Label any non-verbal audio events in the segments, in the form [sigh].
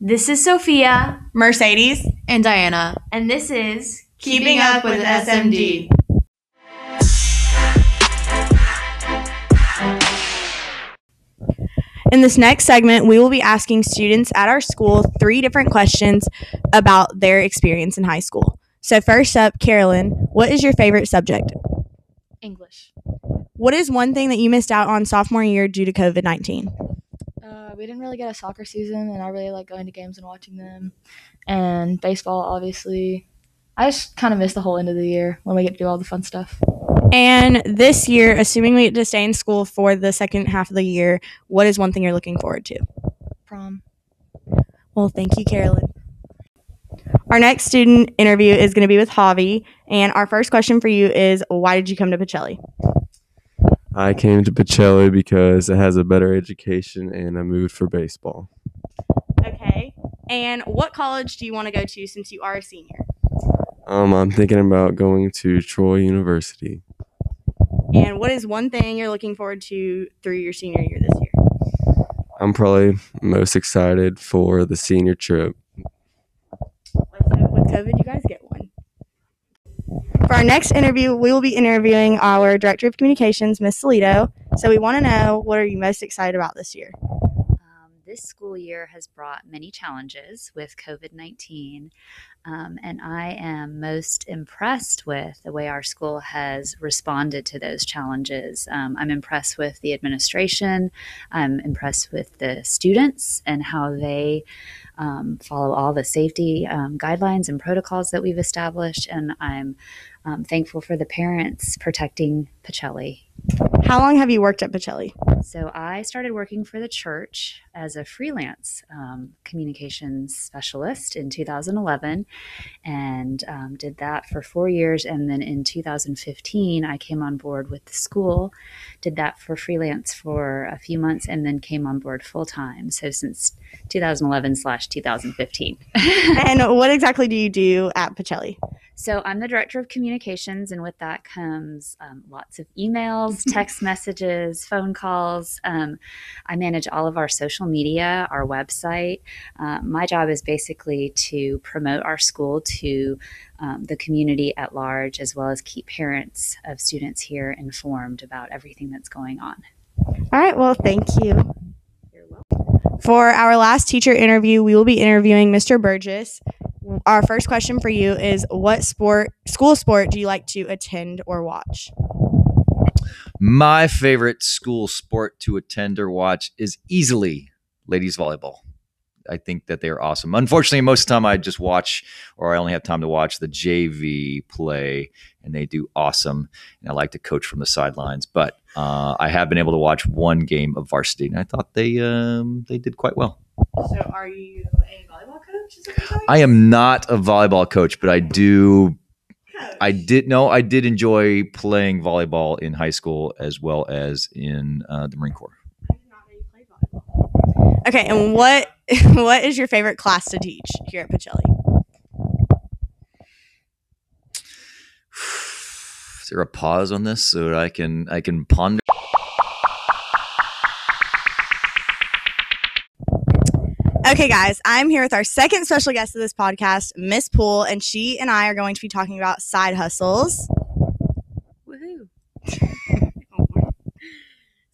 This is Sophia Mercedes, and Diana. and this is Keeping Up with SMD. In this next segment, we will be asking students at our school three different questions about their experience in high school. So, first up, Carolyn, what is your favorite subject? English. What is one thing that you missed out on sophomore year due to COVID 19? Uh, we didn't really get a soccer season, and I really like going to games and watching them. And baseball, obviously. I just kind of miss the whole end of the year when we get to do all the fun stuff. And this year, assuming we get to stay in school for the second half of the year, what is one thing you're looking forward to? Prom. Well, thank you, Carolyn. Our next student interview is going to be with Javi, and our first question for you is why did you come to Pacelli? I came to Pacelli because it has a better education and I moved for baseball. Okay. And what college do you want to go to since you are a senior? Um, I'm thinking about going to Troy University. And what is one thing you're looking forward to through your senior year this year? I'm probably most excited for the senior trip. With COVID For our next interview, we will be interviewing our Director of Communications, Miss Salito. So we want to know what are you most excited about this year? Um, this school year has brought many challenges with COVID 19, um, and I am most impressed with the way our school has responded to those challenges. Um, I'm impressed with the administration, I'm impressed with the students and how they um, follow all the safety um, guidelines and protocols that we've established, and I'm um, thankful for the parents protecting Pacelli How long have you worked at Pacelli? so I started working for the church as a freelance um, communications specialist in 2011 and um, did that for four years. And then in 2015, I came on board with the school, did that for freelance for a few months, and then came on board full time. So since 2011 slash 2015. [laughs] and what exactly do you do at Pacelli? So I'm the director of communications, and with that comes um, lots of emails, text [laughs] messages, phone calls. Um, I manage all of our social media, our website. Uh, my job is basically to promote our school to um, the community at large, as well as keep parents of students here informed about everything that's going on. All right, well, thank you. You're welcome. For our last teacher interview, we will be interviewing Mr. Burgess. Our first question for you is what sport, school sport, do you like to attend or watch? My favorite school sport to attend or watch is easily ladies volleyball. I think that they're awesome. Unfortunately, most of the time I just watch, or I only have time to watch the JV play, and they do awesome. And I like to coach from the sidelines, but uh, I have been able to watch one game of varsity, and I thought they um, they did quite well. So, are you a volleyball coach? Is that I am not a volleyball coach, but I do I did know I did enjoy playing volleyball in high school as well as in uh, the Marine Corps. Okay, and what [laughs] what is your favorite class to teach here at Pacelli? [sighs] Is there a pause on this so that I can I can ponder? Okay, guys, I'm here with our second special guest of this podcast, Miss Poole, and she and I are going to be talking about side hustles. Woohoo. [laughs]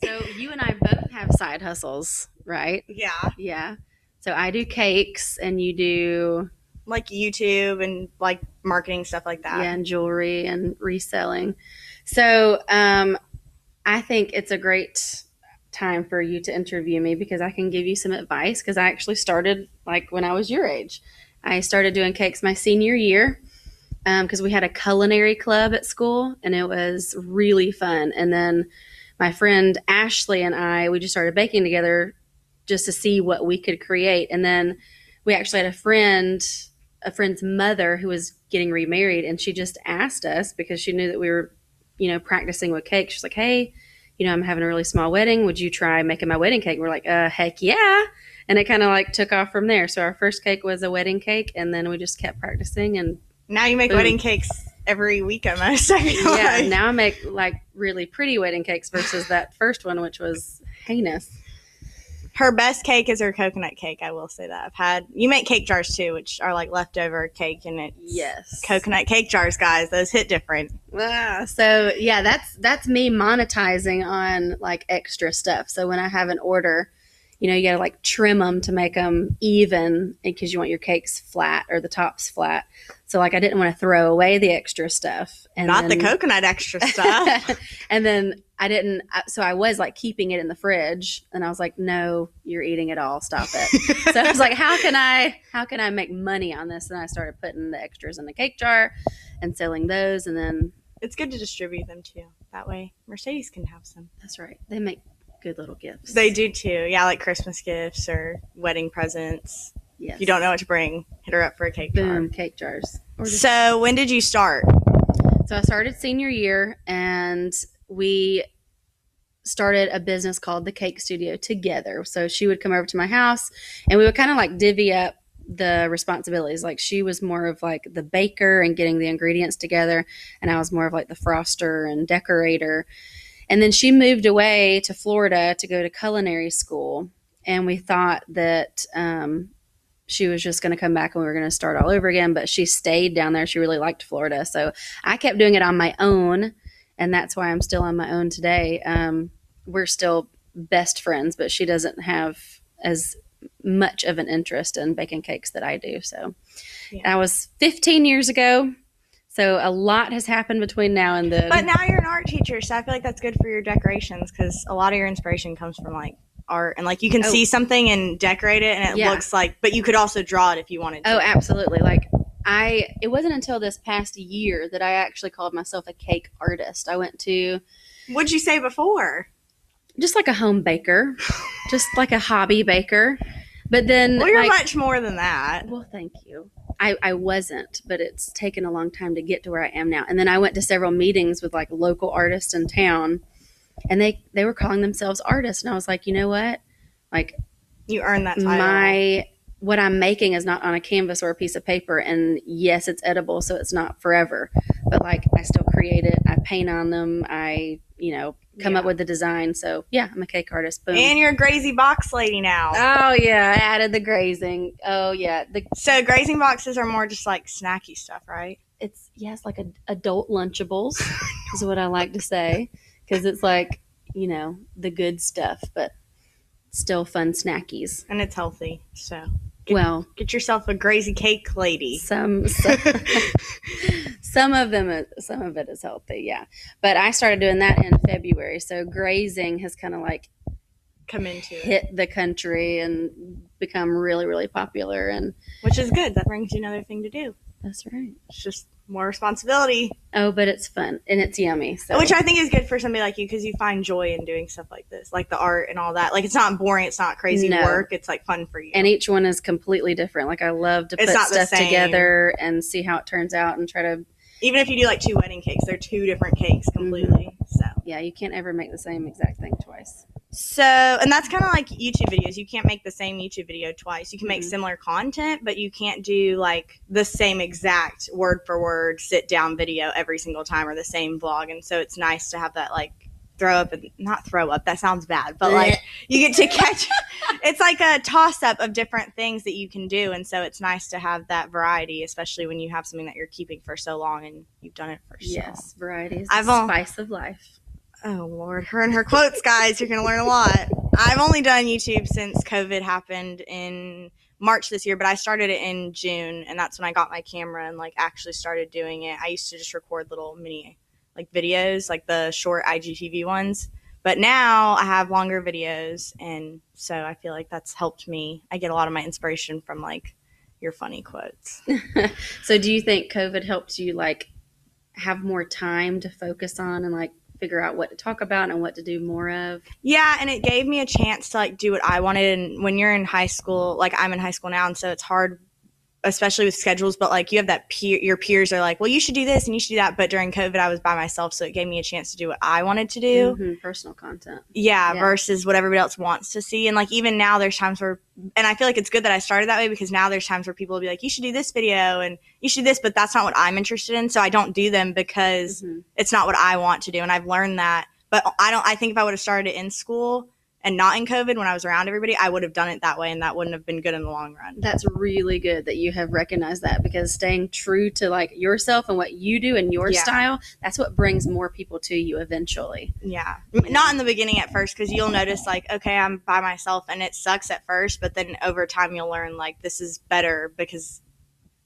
so you and I both have side hustles, right? Yeah, Yeah. So I do cakes and you do like YouTube and like marketing stuff like that. yeah, and jewelry and reselling. So um, I think it's a great time for you to interview me because I can give you some advice because I actually started like when I was your age. I started doing cakes my senior year um, because we had a culinary club at school and it was really fun. And then my friend Ashley and I, we just started baking together just to see what we could create. And then we actually had a friend, a friend's mother who was getting remarried, and she just asked us because she knew that we were, you know, practicing with cake. She's like, "Hey, you know, I'm having a really small wedding. Would you try making my wedding cake?" We're like, "Uh, heck yeah!" And it kind of like took off from there. So our first cake was a wedding cake, and then we just kept practicing. And Now you make Boom. wedding cakes every week almost. I [laughs] yeah, like. now I make like really pretty wedding cakes versus that first one, which was heinous. Her best cake is her coconut cake. I will say that. I've had you make cake jars too, which are like leftover cake and it. Yes. coconut cake jars, guys. Those hit different. Ah, so yeah, that's that's me monetizing on like extra stuff. So when I have an order, you know, you got to like trim them to make them even because you want your cakes flat or the tops flat. So like I didn't want to throw away the extra stuff. And Not the coconut extra stuff. [laughs] and then I didn't. Uh, so I was like keeping it in the fridge, and I was like, "No, you're eating it all. Stop it." so I was like, "How can I? How can I make money on this?" And I started putting the extras in the cake jar and selling those, and then it's good to distribute them too. That way, Mercedes can have some. that's right. They make good little gifts. They do too. Yeah, like Christmas gifts or wedding presents. Yes. If you don't know what to bring, hit her up for a cake boom jar. cake jars. So when did you start? So I started senior year and we started a business called the Cake Studio together. So she would come over to my house and we would kind of like divvy up the responsibilities. Like she was more of like the baker and getting the ingredients together and I was more of like the froster and decorator. And then she moved away to Florida to go to culinary school and we thought that um she was just going to come back and we were going to start all over again, but she stayed down there. She really liked Florida. So I kept doing it on my own, and that's why I'm still on my own today. Um, we're still best friends, but she doesn't have as much of an interest in baking cakes that I do. So Yeah. that was 15 years ago. So a lot has happened between now and then. But now you're an art teacher, so I feel like that's good for your decorations because a lot of your inspiration comes from like art and like you can Oh. see something and decorate it and it Yeah. looks like but you could also draw it if you wanted to. Oh, absolutely. Like I it wasn't until this past year that I actually called myself a cake artist. I went to What'd you say before? just like a home baker, just like a hobby baker. But then Well, you're like, much more than that. well, thank you. I, I wasn't, but it's taken a long time to get to where I am now. And then I went to several meetings with like local artists in town and they they were calling themselves artists and I was like, "You know what? Like You earned that title. my what I'm making is not on a canvas or a piece of paper. And yes, it's edible, so it's not forever. But like I still create it. I paint on them. I, you know, come up with the design. So yeah, I'm a cake artist. Boom. and you're a grazy box lady now. oh yeah, I added the grazing. Oh yeah. The so grazing boxes are more just like snacky stuff, right? it's yes, like a, adult lunchables is what I like to say. Because it's like, you know, the good stuff, but still fun snackies. And it's healthy. So Get- Well, get yourself a grazy cake lady. some some, [laughs] some of them uh, some of it is healthy yeah but i started doing that in february so grazing has kind of like Come into it. hit the country and become really really popular and Which is good. That brings you another thing to do. that's right It's just more responsibility. oh but it's fun and it's yummy so Which I think is good for somebody like you because you find joy in doing stuff like this, like the art and all that. Like it's not boring, it's not crazy No. work, it's like fun for you. and each one is completely different like i love to It's put stuff together and see how it turns out and try to Even if you do like two wedding cakes, they're two different cakes completely. Mm-hmm. So yeah you can't ever make the same exact thing twice So, and that's kind of like YouTube videos. You can't make the same YouTube video twice. You can make Mhm. similar content, but you can't do like the same exact word for word sit down video every single time or the same vlog. And so it's nice to have that like throw up and not throw up. That sounds bad, but like [laughs] you get to catch. [laughs] it's like a toss up of different things that you can do, and so it's nice to have that variety, especially when you have something that you're keeping for so long and you've done it for so. long. yes varieties I've the al- spice of life Oh Lord, her and her quotes, guys. You're gonna learn a lot. I've only done YouTube since COVID happened in March this year, but I started it in June, and that's when I got my camera and like actually started doing it. I used to just record little mini like videos, like the short IGTV ones, but now I have longer videos, and so I feel like that's helped me. I get a lot of my inspiration from like your funny quotes. [laughs] so do you think covid helped you like have more time to focus on and like figure out what to talk about and what to do more of Yeah, and it gave me a chance to like do what I wanted. And when you're in high school, like I'm in high school now, and so it's hard, especially with schedules. But like you have that peer, your peers are like, well, you should do this and you should do that. But during COVID, I was by myself, so it gave me a chance to do what I wanted to do. Mhm, personal content Yeah, Yeah. versus what everybody else wants to see. And like even now, there's times where, and I feel like it's good that I started that way because now there's times where people will be like, you should do this video and you should do this, but that's not what I'm interested in. So I don't do them because Mhm. it's not what I want to do. And I've learned that. But I don't, I think if I would have started it in school and not in COVID when I was around everybody, I would have done it that way and that wouldn't have been good in the long run. That's really good that you have recognized that because staying true to like yourself and what you do and your Yeah. style, that's what brings more people to you eventually. Yeah. Not in the beginning at first because you'll notice, like, okay, I'm by myself and it sucks at first, but then over time you'll learn, like, this is better because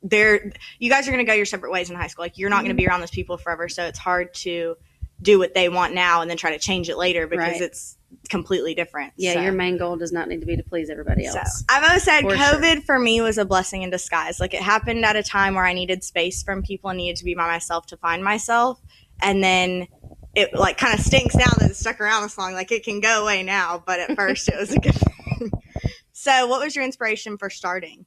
they're, you guys are going to go your separate ways in high school. Like, you're not going to mm-hmm. be around those people forever. So it's hard to do what they want now and then try to change it later because Right. it's completely different. Yeah, So- your main goal does not need to be to please everybody So else. I've always said For COVID for me was a blessing in disguise. Like it happened at a time where I needed space from people and needed to be by myself to find myself. And then it like kind of stinks now that it's stuck around this long. Like it can go away now, but at first it was a good [laughs] thing. So what was your inspiration for starting?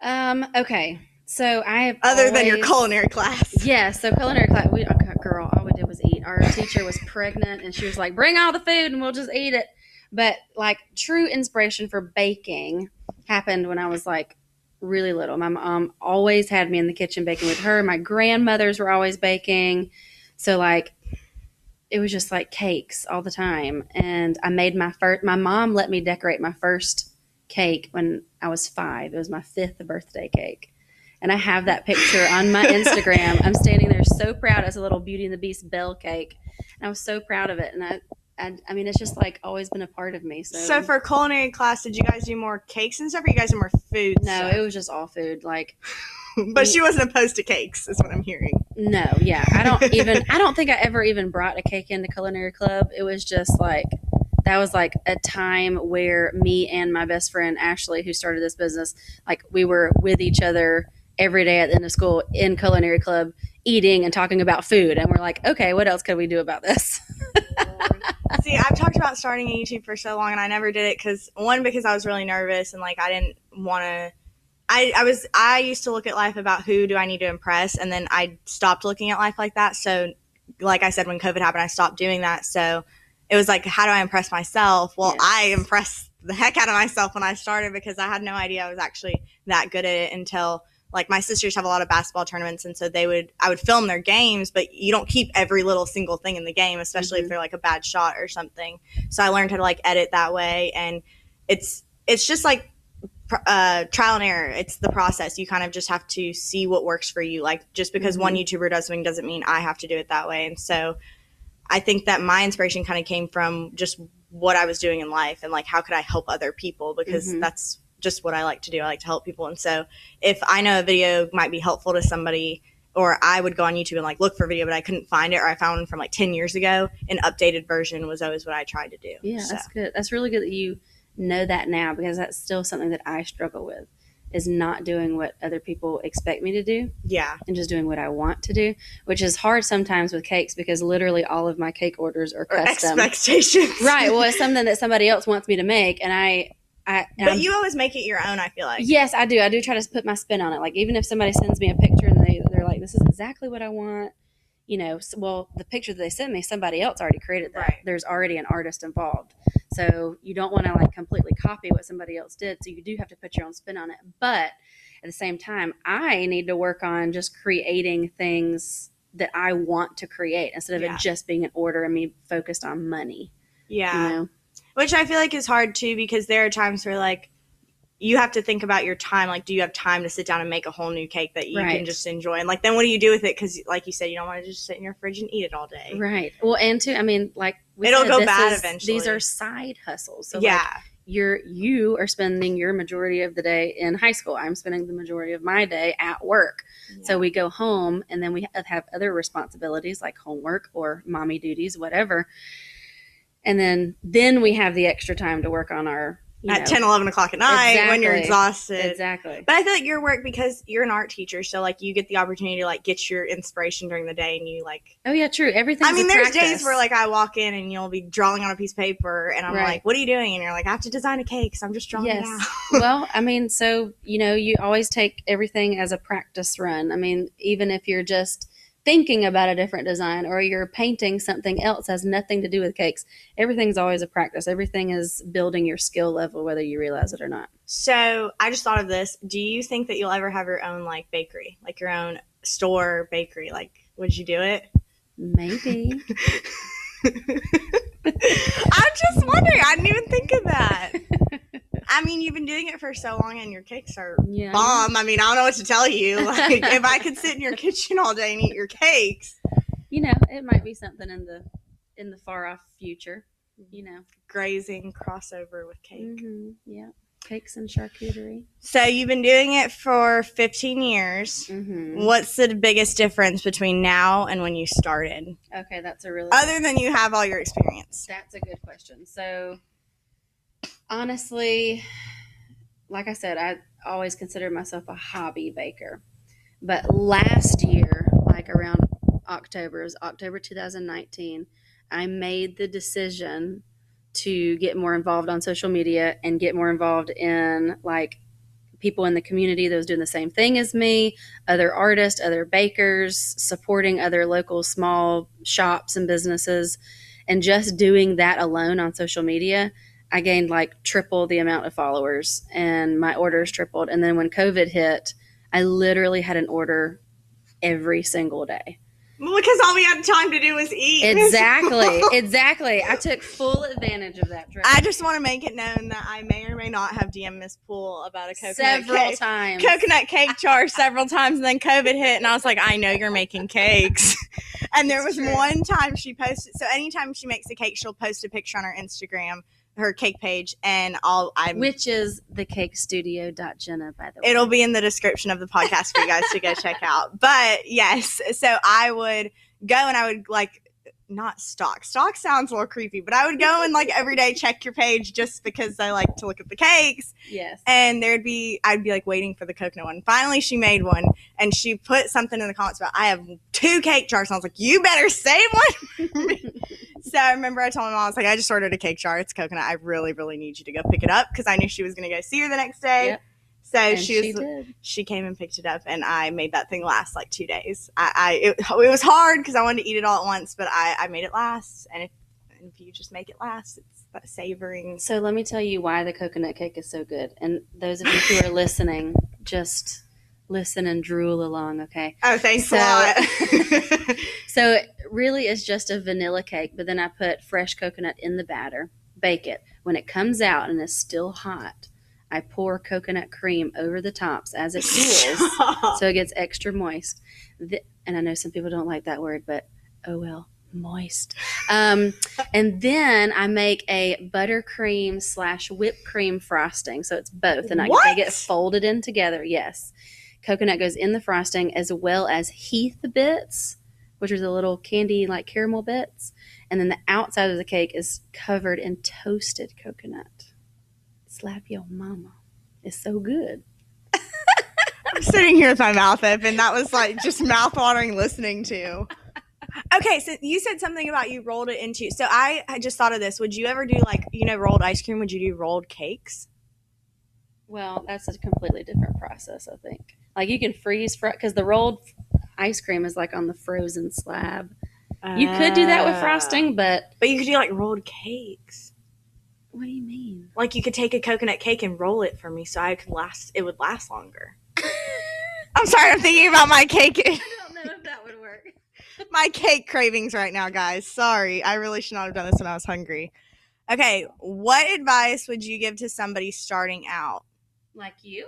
Um, okay. So I have Other than your culinary class. Yeah, so culinary class. We, okay, girl, all we did was eat. Our teacher was pregnant, and she was like, "Bring all the food, and we'll just eat it." But like, true inspiration for baking happened when I was like really little. My mom always had me in the kitchen baking with her. My grandmothers were always baking, so like, it was just like cakes all the time. And I made my first. My mom let me decorate my first cake when I was five. It was my fifth birthday cake and I have that picture on my [laughs] Instagram. I'm standing there so proud as a little Beauty and the Beast bell cake, and I was so proud of it. And I, I, I mean, it's just like always been a part of me. So, So for culinary class, did you guys do more cakes and stuff or you guys do more food? no, stuff? it was just all food. Like, [laughs] but she wasn't opposed to cakes, is what I'm hearing. no, yeah, I don't even. I don't think I ever even brought a cake into culinary club. It was just like. That was like a time where me and my best friend Ashley, who started this business, like we were with each other every day at the end of school in culinary club eating and talking about food and we're like okay what else could we do about this [laughs] See, I've talked about starting a YouTube for so long, and I never did it because one, because I was really nervous and like I didn't want to. I, I was I used to look at life about who do I need to impress, and then I stopped looking at life like that. So, like I said, when COVID happened, I stopped doing that. So it was like, how do I impress myself? Well, Yes. I impressed the heck out of myself when I started because I had no idea I was actually that good at it until like my sisters have a lot of basketball tournaments and so they would i would film their games but you don't keep every little single thing in the game especially Mhm. if they're like a bad shot or something. So i learned how to like edit that way and it's it's just like uh, trial and error. It's the process. You kind of just have to see what works for you. Like just because one youtuber does something doesn't mean i have to do it that way and so i think that my inspiration kind of came from just what i was doing in life and like how could i help other people because Mhm. that's just what i like to do. I like to help people. And so if I know a video might be helpful to somebody, or I would go on YouTube and like look for a video, but I couldn't find it, or I found one from like ten years ago, an updated version was always what I tried to do. yeah So, that's good. That's really good that you know that now because that's still something that i struggle with is not doing what other people expect me to do yeah, and just doing what i want to do which is hard sometimes with cakes because literally all of my cake orders are or custom. expectations. right well it's [laughs] something that somebody else wants me to make and i i but I'm- you always make it your own. I feel like. Yes, I do. I do try to put my spin on it. Like even if somebody sends me a picture and they they're like, "This is exactly what I want," you know. s well, the picture that they sent me, somebody else already created that. Right. There's already an artist involved, so you don't want to like completely copy what somebody else did. So you do have to put your own spin on it. But at the same time, I need to work on just creating things that I want to create instead of Yeah. it just being an order and me focused on money. Yeah. You know. Which I feel like is hard too because there are times where like you have to think about your time. Like, do you have time to sit down and make a whole new cake that you Right. can just enjoy? And like, then what do you do with it? Because, like you said, you don't want to just sit in your fridge and eat it all day. Right. Well, and too, I mean, like we It'll said, go bad is- eventually. These are side hustles. So like, yeah. you're you are spending your majority of the day in high school. I'm spending the majority of my day at work. So we go home and then we have other responsibilities like homework or mommy duties, whatever. And then then we have the extra time to work on our you at know, 10, 11 o'clock at night when you're exhausted. Exactly. But I feel like your work because you're an art teacher, so like you get the opportunity to like get your inspiration during the day, and you like. Oh yeah, true. Everything. I mean, there's days where like I walk in and you'll be drawing on a piece of paper, and I'm Right. like, "What are you doing?" And you're like, "I have to design a cake, so I'm just drawing Yes. it out." [laughs] well, I mean, so you know, you always take everything as a practice run. I mean, even if you're just thinking about a different design or you're painting something else has nothing to do with cakes, everything's always a practice. Everything is building your skill level, whether you realize it or not. so I just thought of this. Do you think that you'll ever have your own like bakery, like your own store bakery? Like, would you do it? Maybe. [laughs] [laughs] I'm just [laughs] you've been doing it for so long, and your cakes are Yeah. bomb. I mean, I don't know what to tell you. [laughs] Like, if I could sit in your kitchen all day and eat your cakes, You know, it might be something in the in the far off future. You know. grazing crossover with cake. Mhm, Yeah. Cakes and charcuterie. So you've been doing it for 15 years. Mm-hmm. What's the biggest difference between now and when you started, Okay, that's a really other than you have all your experience? That's a good question. So, honestly, like I said, I always considered myself a hobby baker. But last year, like around October, was October 2019, I made the decision to get more involved on social media and get more involved in like people in the community that was doing the same thing as me, other artists, other bakers, supporting other local small shops and businesses and just doing that alone on social media i gained like triple the amount of followers and my orders tripled. And then when covid hit i literally had an order every single day. Well, because all we had time to do was eat. [laughs] exactly. [laughs] Exactly. I took full advantage of that trip I just want to make it known that I may or may not have DM Miss Poole about a coconut several cake. [laughs] times. Coconut cake jar several times and then covid hit and i was like i know you're making cakes. And there It's was true. one time she posted so anytime she makes a cake she'll post a picture on her instagram her cake page and i'll i'm which is the cake studio.jenna by the way it'll be in the description of the podcast for you guys to go [laughs] check out but yes so i would go and i would like not stalk stalk sounds a little creepy but i would go and like every day check your page just because i like to look at the cakes yes and there'd be I'd be like waiting for the coconut one. Finally, she made one, and she put something in the comments about I have two cake jars. And I was like, you better save one. [laughs] for me." so I remember I told my mom I was like, I just ordered a cake jar. It's coconut. I really, really need you to go pick it up because I knew she was gonna go see her the next day. Yep. So and she was she did she came and picked it up, and I made that thing last like two days. I, I it, it was hard because I wanted to eat it all at once, but I I made it last. And if and if you just make it last, it's that savoring. So let me tell you why the coconut cake is so good. And those of you who are listening, just listen and drool along, okay? Oh, thanks So- a lot. [laughs] [laughs] So it really is just a vanilla cake, but then I put fresh coconut in the batter, bake it. When it comes out and is still hot, I pour coconut cream over the tops as it cools so it gets extra moist. The, and I know some people don't like that word, but oh well, moist. Um, and then I make a buttercream slash whipped cream frosting, so it's both, and I, they get folded in together. Yes, coconut goes in the frosting as well as Heath bits, which are the little candy like caramel bits, and then the outside of the cake is covered in toasted coconut. Slap your mama. It's so good. [laughs] I'm sitting here with my mouth open. That was like just mouth watering listening to. Okay, so you said something about you rolled it into. So I, I just thought of this. Would you ever do like you know rolled ice cream? Would you do rolled cakes? Well, that's a completely different process, I think. Like you can freeze because the rolled ice cream is like on the frozen slab. You could do that with Uh, frosting, but but you could do like rolled cakes. what do you mean? Like you could take a coconut cake and roll it for me, so I could last. It would last longer. [laughs] I'm sorry. I'm thinking about my cake. I don't [laughs] know if that would work. my cake cravings right now, guys. Sorry. I really should not have done this when I was hungry. Okay, what advice would you give to somebody starting out? Like you?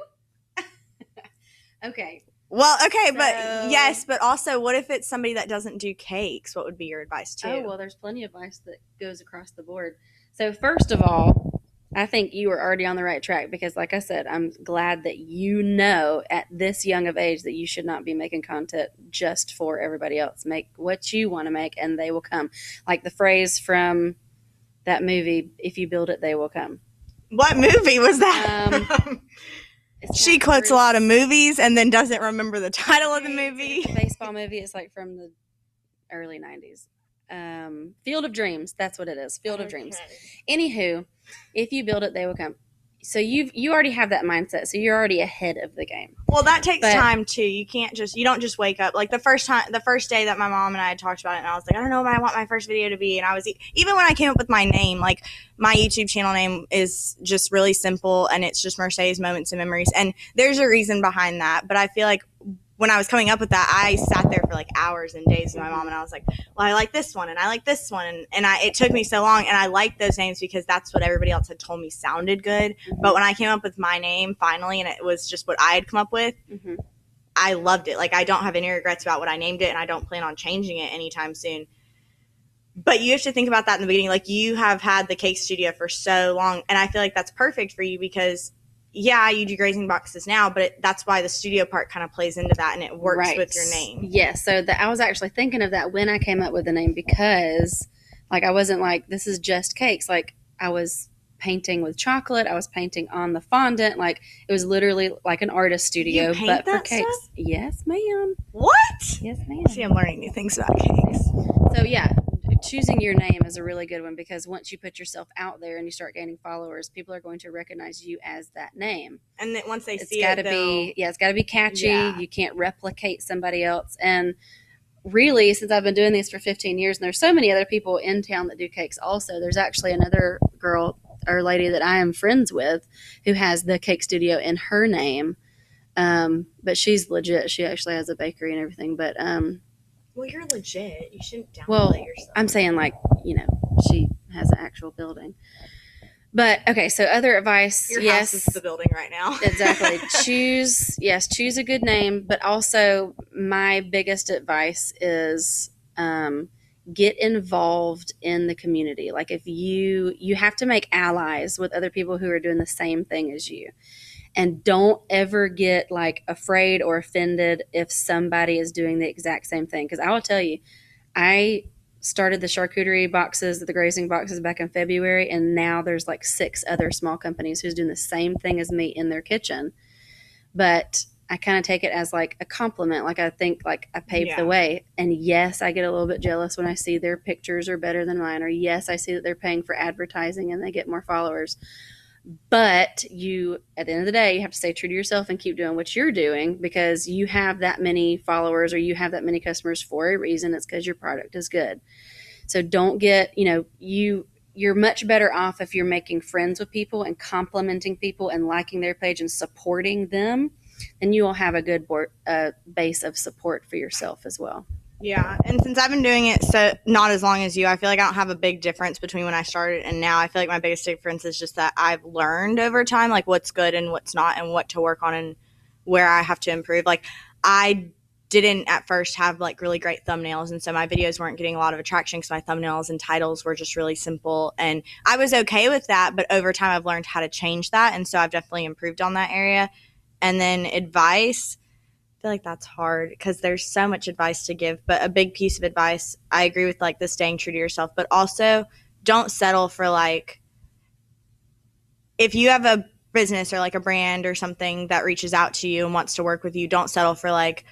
Okay. Well, okay, So- but yes, but also, what if it's somebody that doesn't do cakes? What would be your advice oh, too? Oh, well, there's plenty of advice that goes across the board. So, first of all, I think you are already on the right track because, like I said, I'm glad that you know at this young of age that you should not be making content just for everybody else. Make what you want to make and they will come. Like the phrase from that movie, if you build it, they will come. what movie was that? It's um, [laughs] she quotes a lot of movies and then doesn't remember the title of the movie. baseball movie. It's like from the early 90s. Um, Field of Dreams. That's what it is. Field of Dreams. Anywho, if you build it, they will come. So you've you already have that mindset. So you're already ahead of the game. Well, that takes But- time too. You can't just you don't just wake up like the first time the first day that my mom and I had talked about it, and I was like, I don't know what I want my first video to be, and I was even when I came up with my name, like my YouTube channel name is just really simple, and it's just Mercedes Moments and Memories, and there's a reason behind that. But I feel like when I was coming up with that, I sat there for like hours and days with my mom, and I was like, "Well, I like this one, and I like this one," and, and I it took me so long, and I liked those names because that's what everybody else had told me sounded good. But when I came up with my name finally, and it was just what I had come up with, Mhm. I loved it. Like I don't have any regrets about what I named it, and I don't plan on changing it anytime soon. But you have to think about that in the beginning. Like you have had the cake studio for so long, and I feel like that's perfect for you because, yeah, you do grazing boxes now, but it, that's why the studio part kind of plays into that, and it works with your name. Yes. so that I was actually thinking of that when I came up with the name because, like, I wasn't like this is just cakes. Like, I was painting with chocolate. I was painting on the fondant. Like, it was literally like an artist studio, You paint but for cakes. stuff? Yes, ma'am. What? Yes, ma'am. See, I'm learning new things about cakes. So yeah, choosing your name is a really good one because once you put yourself out there and you start gaining followers, people are going to recognize you as that name. And then once they it's see got it, be yeah, it's got to be catchy. Yeah. You can't replicate somebody else. And really, since I've been doing these for 15 years, and there's so many other people in town that do cakes. Also, there's actually another girl or lady that I am friends with who has the cake studio in her name. Um, but she's legit. She actually has a bakery and everything. But um, Well, you're legit. You shouldn't downplay Well, yourself. I'm saying like you know she has an actual building. But okay, so other advice, Your yes, is the building right now. [laughs] exactly. [laughs] choose yes, choose a good name, but also my biggest advice is um, get involved in the community. Like if you you have to make allies with other people who are doing the same thing as you. And don't ever get like afraid or offended if somebody is doing the exact same thing. Because I will tell you, I started the charcuterie boxes, the grazing boxes back in February, and now there's like six other small companies who's doing the same thing as me in their kitchen. But I kind of take it as like a compliment. Like I think like I paved Yeah. the way. And yes, I get a little bit jealous when I see their pictures are better than mine, or yes, I see that they're paying for advertising and they get more followers. But you, at the end of the day, you have to stay true to yourself and keep doing what you're doing because you have that many followers or you have that many customers for a reason. It's because your product is good. So don't get, you know, you you're much better off if you're making friends with people and complimenting people and liking their page and supporting them. Then you will have a good board, uh, base of support for yourself as well. Yeah, and since I've been doing it so not as long as you, I feel like I don't have a big difference between when I started and now. I feel like my biggest difference is just that I've learned over time like what's good and what's not and what to work on and where I have to improve. Like I didn't at first have like really great thumbnails and so my videos weren't getting a lot of attraction because my thumbnails and titles were just really simple and I was okay with that, but over time I've learned how to change that and so I've definitely improved on that area. And then advice feel like that's hard because there's so much advice to give. But a big piece of advice, I agree with like the staying true to yourself, but also don't settle for like if you have a business or like a brand or something that reaches out to you and wants to work with you, don't settle for like,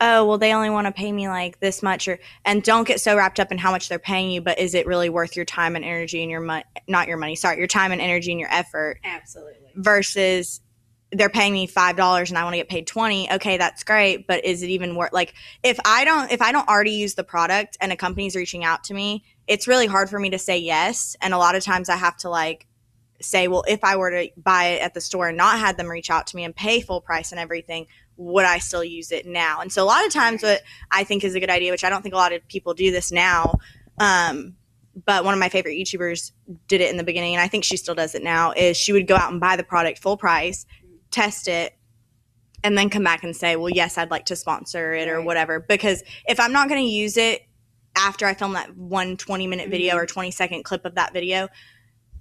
oh, well, they only want to pay me like this much or and don't get so wrapped up in how much they're paying you, but is it really worth your time and energy and your money not your money, sorry, your time and energy and your effort Absolutely. versus they're paying me five dollars and I want to get paid twenty. Okay, that's great, but is it even worth? Like, if I don't, if I don't already use the product and a company's reaching out to me, it's really hard for me to say yes. And a lot of times I have to like say, well, if I were to buy it at the store and not had them reach out to me and pay full price and everything, would I still use it now? And so a lot of times, what I think is a good idea, which I don't think a lot of people do this now. Um, but one of my favorite YouTubers did it in the beginning, and I think she still does it now. Is she would go out and buy the product full price, test it, and then come back and say, "Well, yes, I'd like to sponsor it or Right. whatever." Because if I'm not going to use it after I film that one 20 minute video mm-hmm. or 20 second clip of that video,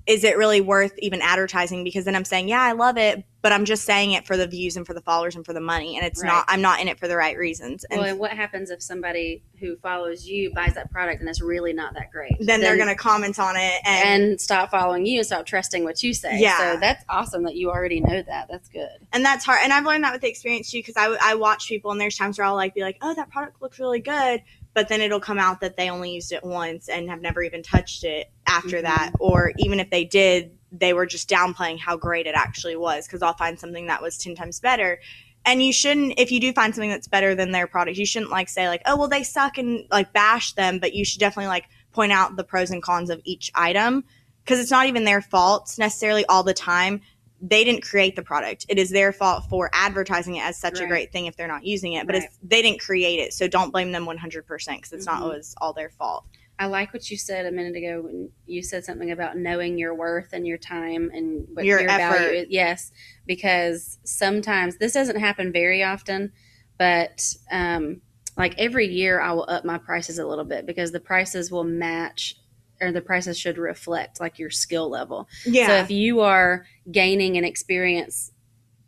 is it really worth even advertising? Because then I'm saying, "Yeah, I love it," but I'm just saying it for the views and for the followers and for the money, and it's Right. not. I'm not in it for the right reasons. And well, and what happens if somebody who follows you buys that product and it's really not that great? then they're going to comment on it and and stop following you and stop trusting what you say. Yeah. So that's awesome that you already know that. That's good. and that's hard and i've learned that with the experience too because I, I watch people and there's times where i'll like be like oh that product looks really good but then it'll come out that they only used it once and have never even touched it after Mhm. that. Or even if they did they were just downplaying how great it actually was because i'll find something that was 10 times better. And you shouldn't if you do find something that's better than their product you shouldn't like say like oh well they suck and like bash them but you should definitely like point out the pros and cons of each item because it's not even their fault necessarily all the time they didn't create the product. It is their fault for advertising it as such a great thing if they're not using it. But Right. it's, they didn't create it, so don't blame them 100% because it's not Mhm. always all their fault. I like what you said a minute ago when you said something about knowing your worth and your time and what Your your, effort. value is. Yes, because sometimes this doesn't happen very often, but um, like every year I will up my prices a little bit because the prices will match or the prices should reflect like your skill level. Yeah. So if you are gaining an experience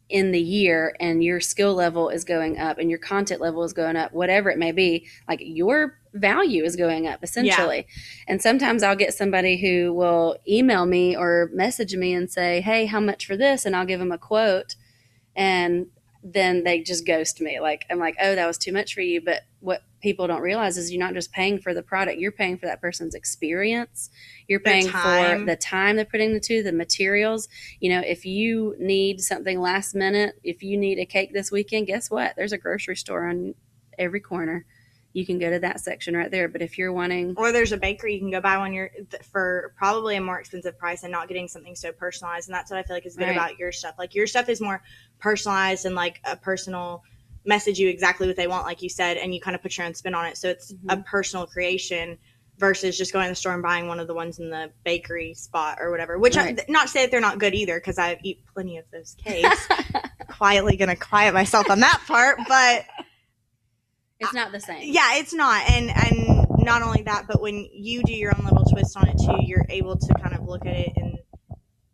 in the year and your skill level is going up and your content level is going up, whatever it may be, like your value is going up essentially. Yeah. And sometimes I'll get somebody who will email me or message me and say, Hey, how much for this? And I'll give them a quote. And then they just ghost me. Like, I'm like, Oh, that was too much for you. But what people don't realize is you're not just paying for the product, you're paying for that person's experience. You're paying for the time they're putting into the materials. You know, if you need something last minute, if you need a cake this weekend, guess what? There's a grocery store on every corner. You can go to that section right there. But if you're wanting, or there's a bakery you can go buy one your th- for probably a more expensive price and not getting something so personalized and that's what i feel like is good Right. about your stuff like your stuff is more personalized and like a personal message you exactly what they want like you said and you kind of put your own spin on it so it's a Mhm. personal creation versus just going to the store and buying one of the ones in the bakery spot or whatever which I, Right. not to say that they're not good either because i eat plenty of those cakes [laughs] quietly gonna quiet myself on that part but it's not the same. yeah it's not and and not only that but when you do your own little twist on it too you're able to kind of look at it and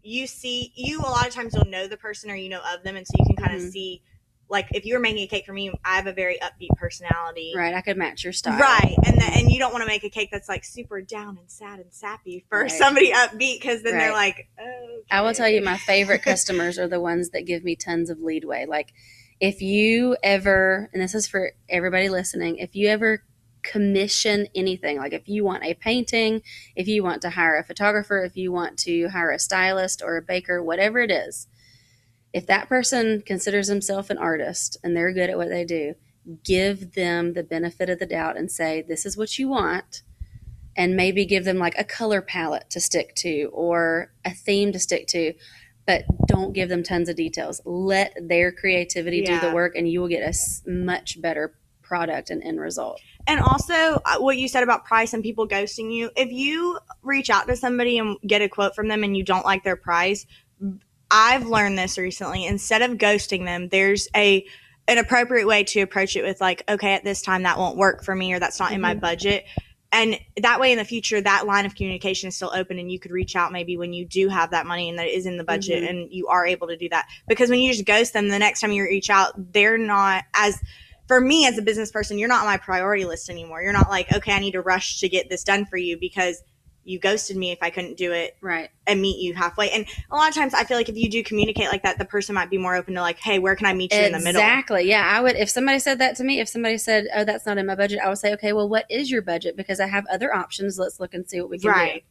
you see you a lot of times you'll know the person or you know of them and so you can kind of Mhm. see like if you were making a cake for me i have a very upbeat personality Right. I could match your style. Right, and the, and you don't want to make a cake that's like super down and sad and sappy for Right. somebody upbeat because then they're like, oh. I will tell you, my favorite customers are the ones that give me tons of leadway. Like, if you ever, and this is for everybody listening, if you ever commission anything, like if you want a painting, if you want to hire a photographer, if you want to hire a stylist or a baker, whatever it is, if that person considers himself an artist and they're good at what they do, give them the benefit of the doubt and say, this is what you want. And maybe give them like a color palette to stick to or a theme to stick to, but don't give them tons of details. Let their creativity do the work, and you will get a much better product and end result. And also, uh, what you said about price and people ghosting you. If you reach out to somebody and get a quote from them and you don't like their price, I've learned this recently. Instead of ghosting them, there's a an appropriate way to approach it with like, okay, at this time that won't work for me or that's not in my Mhm. budget. And that way in the future, that line of communication is still open and you could reach out maybe when you do have that money and that is in the budget Mhm. and you are able to do that. Because when you just ghost them, the next time you reach out, they're not as for me as a business person, you're not on my priority list anymore. You're not like, okay, I need to rush to get this done for you because you ghosted me if I couldn't do it Right. and meet you halfway. And a lot of times I feel like if you do communicate like that, the person might be more open to like, hey, where can I meet you in the middle? Exactly. Yeah, I would. If somebody said that to me, if somebody said, "Oh, that's not in my budget," I would say, "Okay, well, what is your budget? Because I have other options. Let's look and see what we can do. Right.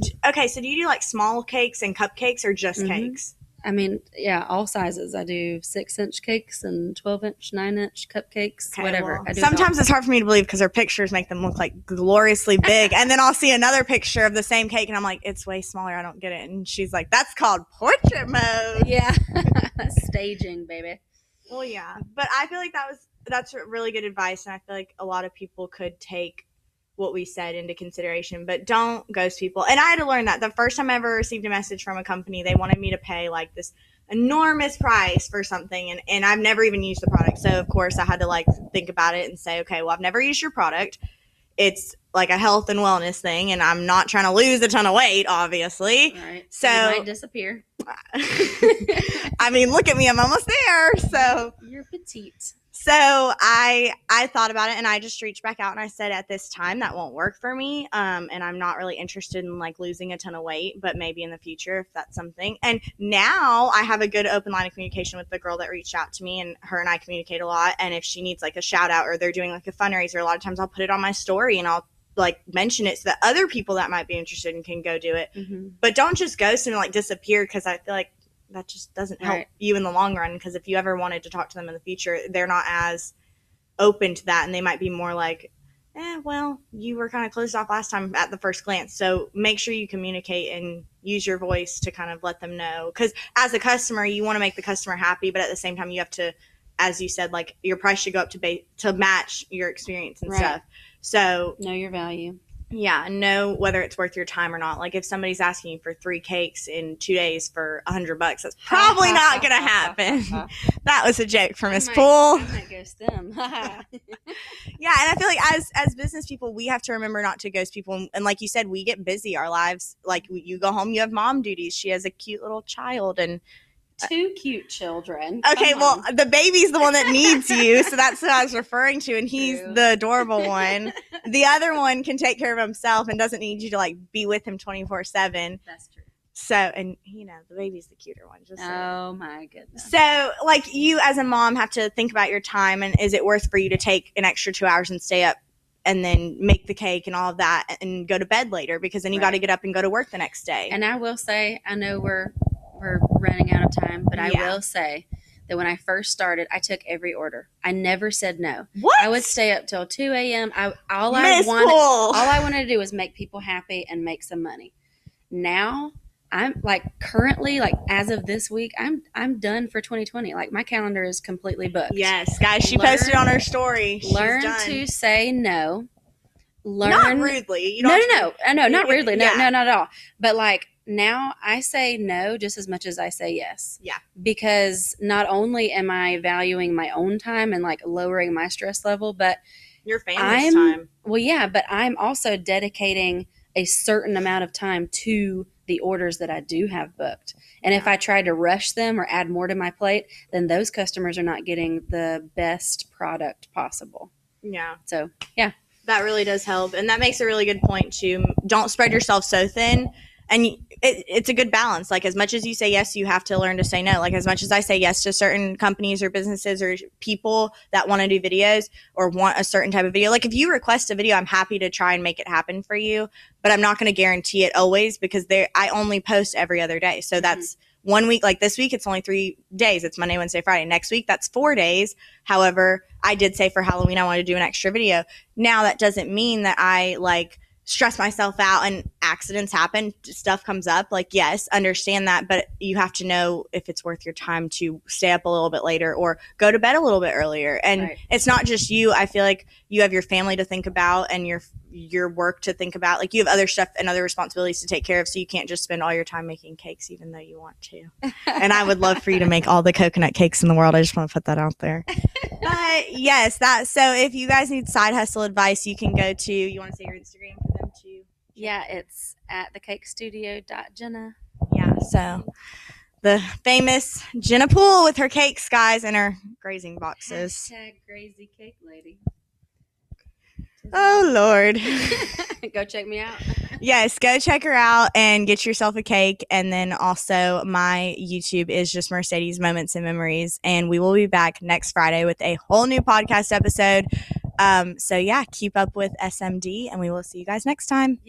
D- Okay, so do you do like small cakes and cupcakes or just Mhm. cakes? Do." I mean, yeah, all sizes. I do six-inch cakes and twelve-inch, nine-inch cupcakes, Okay, whatever. well, I do sometimes it's hard for me to believe because her pictures make them look like gloriously big, and then I'll see another picture of the same cake, and I'm like, it's way smaller. I don't get it. And she's like, that's called portrait mode. yeah, [laughs] staging, baby. Well, yeah, but I feel like that was that's really good advice, and I feel like a lot of people could take what we said into consideration. But don't ghost people. And I had to learn that the first time I ever received a message from a company, they wanted me to pay like this enormous price for something, and and I've never even used the product, so of course I had to like think about it and say, okay, well I've never used your product. It's like a health and wellness thing, and I'm not trying to lose a ton of weight, obviously. Right. So- you might disappear. [laughs] I mean, look at me, I'm almost there. So You're petite. So I I thought about it and I just reached back out and I said at this time that won't work for me. Um, and I'm not really interested in like losing a ton of weight, but maybe in the future if that's something. And now I have a good open line of communication with the girl that reached out to me and her and I communicate a lot. And if she needs like a shout out or they're doing like a fundraiser, a lot of times I'll put it on my story and I'll like mention it so that other people that might be interested and can go do it. hmm But don't just ghost and like disappear because I feel like that just doesn't help Right. you in the long run. Because if you ever wanted to talk to them in the future, they're not as open to that, and they might be more like, eh, well, you were kind of closed off last time at the first glance. So make sure you communicate and use your voice to kind of let them know. Because as a customer, you want to make the customer happy, but at the same time, you have to, as you said, like your price should go up to ba- to match your experience and Right. stuff. So Know your value. Yeah, know whether it's worth your time or not. Like if somebody's asking you for three cakes in two days for a hundred bucks, that's [laughs] probably not gonna [laughs] happen. [laughs] that was a joke from Miss Poole. Might ghost them. Yeah, and I feel like as as business people, we have to remember not to ghost people. And, and like you said, we get busy. Our lives, like you go home, you have mom duties. She has a cute little child, and [laughs] Two cute children. okay, Come well, on. the baby's the one that needs you, so [laughs] that's what I was referring to. And he's True. the adorable [laughs] one. The other one can take care of himself and doesn't need you to like be with him twenty four seven. that's true. So, and you know, the baby's the cuter one. Just saying. Oh my goodness. So, like you as a mom have to think about your time and is it worth for you to take an extra two hours and stay up and then make the cake and all of that and go to bed later because then you got to get up and go to work the next day. And I will say, I know we're we're running out of time, but I Yeah. will say that when I first started, I took every order. I never said no. what? I would stay up till two a.m. I all I wanted, Poole. all I wanted to do was make people happy and make some money. Now I'm like currently like as of this week, I'm I'm done for 2020. Like my calendar is completely booked. yes, guys, she Learn- posted on her story. She's Learn done. to say no. Learn not rudely. You no, don't no, no, Uh, no, not rudely. No, yeah. no, not at all. But like now, I say no just as much as I say yes. Yeah. Because not only am I valuing my own time and like lowering my stress level, but Your family's I'm- time. well, yeah, but I'm also dedicating a certain amount of time to the orders that I do have booked. And if I try to rush them or add more to my plate, then those customers are not getting the best product possible. Yeah. So, yeah. That really does help, and that makes a really good point too. Don't spread yourself so thin, and it, it's a good balance. Like as much as you say yes, you have to learn to say no. Like as much as I say yes to certain companies or businesses or people that want to do videos or want a certain type of video. Like if you request a video, I'm happy to try and make it happen for you, but I'm not going to guarantee it always because there I only post every other day. So mm-hmm. that's one week. Like this week, it's only three days. It's Monday, Wednesday, Friday. Next week, that's four days. However, I did say for Halloween I wanted to do an extra video. Now that doesn't mean that I like stress myself out and accidents happen, stuff comes up. Like yes, understand that, but you have to know if it's worth your time to stay up a little bit later or go to bed a little bit earlier. And Right. it's not just you. I feel like you have your family to think about and your your work to think about. Like you have other stuff and other responsibilities to take care of, so you can't just spend all your time making cakes even though you want to [laughs] and I would love for you to make all the coconut cakes in the world. I just want to put that out there. [laughs] But yes, that so if you guys need side hustle advice, you can go to you want to say your Instagram for them. Yeah, it's at thecakestudio.jenna. Yeah, so the famous Jenna Poole with her cakes, guys, and her grazing boxes. Hashtag crazy cake lady. Oh Lord. [laughs] Go check me out. [laughs] yes, go check her out and get yourself a cake. And then also, my YouTube is just Mercedes Moments and Memories. And we will be back next Friday with a whole new podcast episode. Um, so, yeah, keep up with SMD and we will see you guys next time.